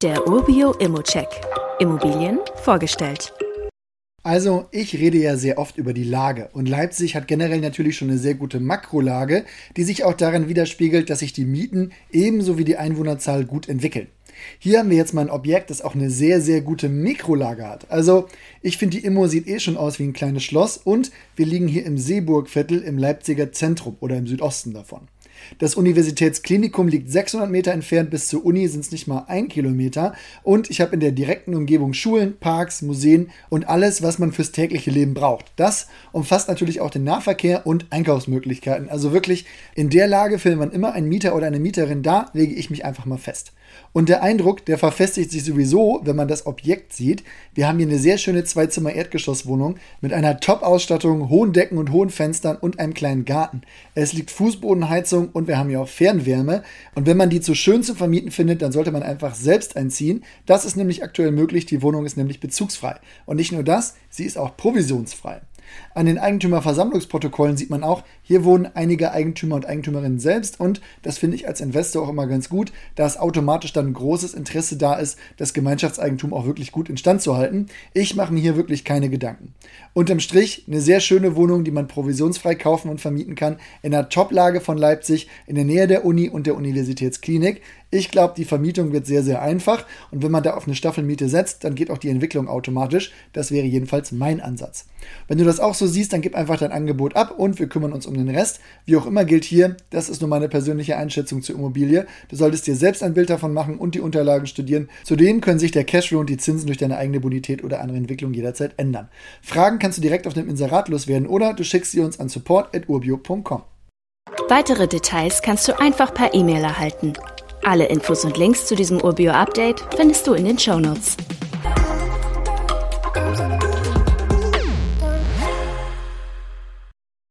Der Urbio Immocheck. Immobilien vorgestellt. Also, ich rede ja sehr oft über die Lage und Leipzig hat generell natürlich schon eine sehr gute Makrolage, die sich auch darin widerspiegelt, dass sich die Mieten ebenso wie die Einwohnerzahl gut entwickeln. Hier haben wir jetzt mal ein Objekt, das auch eine sehr, sehr gute Mikrolage hat. Also, ich finde, die Immo sieht eh schon aus wie ein kleines Schloss und wir liegen hier im Seeburgviertel im Leipziger Zentrum oder im Südosten davon. Das Universitätsklinikum liegt 600 Meter entfernt, bis zur Uni sind es nicht mal ein Kilometer. Und ich habe in der direkten Umgebung Schulen, Parks, Museen und alles, was man fürs tägliche Leben braucht. Das umfasst natürlich auch den Nahverkehr und Einkaufsmöglichkeiten. Also wirklich, in der Lage findet man immer einen Mieter oder eine Mieterin. Da lege ich mich einfach mal fest. Und der Eindruck, der verfestigt sich sowieso, wenn man das Objekt sieht. Wir haben hier eine sehr schöne Zwei-Zimmer-Erdgeschosswohnung mit einer Top-Ausstattung, hohen Decken und hohen Fenstern und einem kleinen Garten. Es liegt Fußbodenheizung und wir haben hier auch Fernwärme. Und wenn man die zu schön zu vermieten findet, dann sollte man einfach selbst einziehen. Das ist nämlich aktuell möglich. Die Wohnung ist nämlich bezugsfrei. Und nicht nur das, sie ist auch provisionsfrei. An den Eigentümerversammlungsprotokollen sieht man auch, hier wohnen einige Eigentümer und Eigentümerinnen selbst und das finde ich als Investor auch immer ganz gut, da es automatisch dann großes Interesse da ist, das Gemeinschaftseigentum auch wirklich gut instand zu halten. Ich mache mir hier wirklich keine Gedanken. Unterm Strich eine sehr schöne Wohnung, die man provisionsfrei kaufen und vermieten kann, in der Toplage von Leipzig, in der Nähe der Uni und der Universitätsklinik. Ich glaube, die Vermietung wird sehr, sehr einfach und wenn man da auf eine Staffelmiete setzt, dann geht auch die Entwicklung automatisch. Das wäre jedenfalls mein Ansatz. Wenn du das auch so siehst, dann gib einfach dein Angebot ab und wir kümmern uns um den Rest. Wie auch immer gilt hier, das ist nur meine persönliche Einschätzung zur Immobilie. Du solltest dir selbst ein Bild davon machen und die Unterlagen studieren. Zudem können sich der Cashflow und die Zinsen durch deine eigene Bonität oder andere Entwicklung jederzeit ändern. Fragen kannst du direkt auf dem Inserat loswerden oder du schickst sie uns an support.urbio.com. Weitere Details kannst du einfach per E-Mail erhalten. Alle Infos und Links zu diesem Urbio-Update findest du in den Show Notes.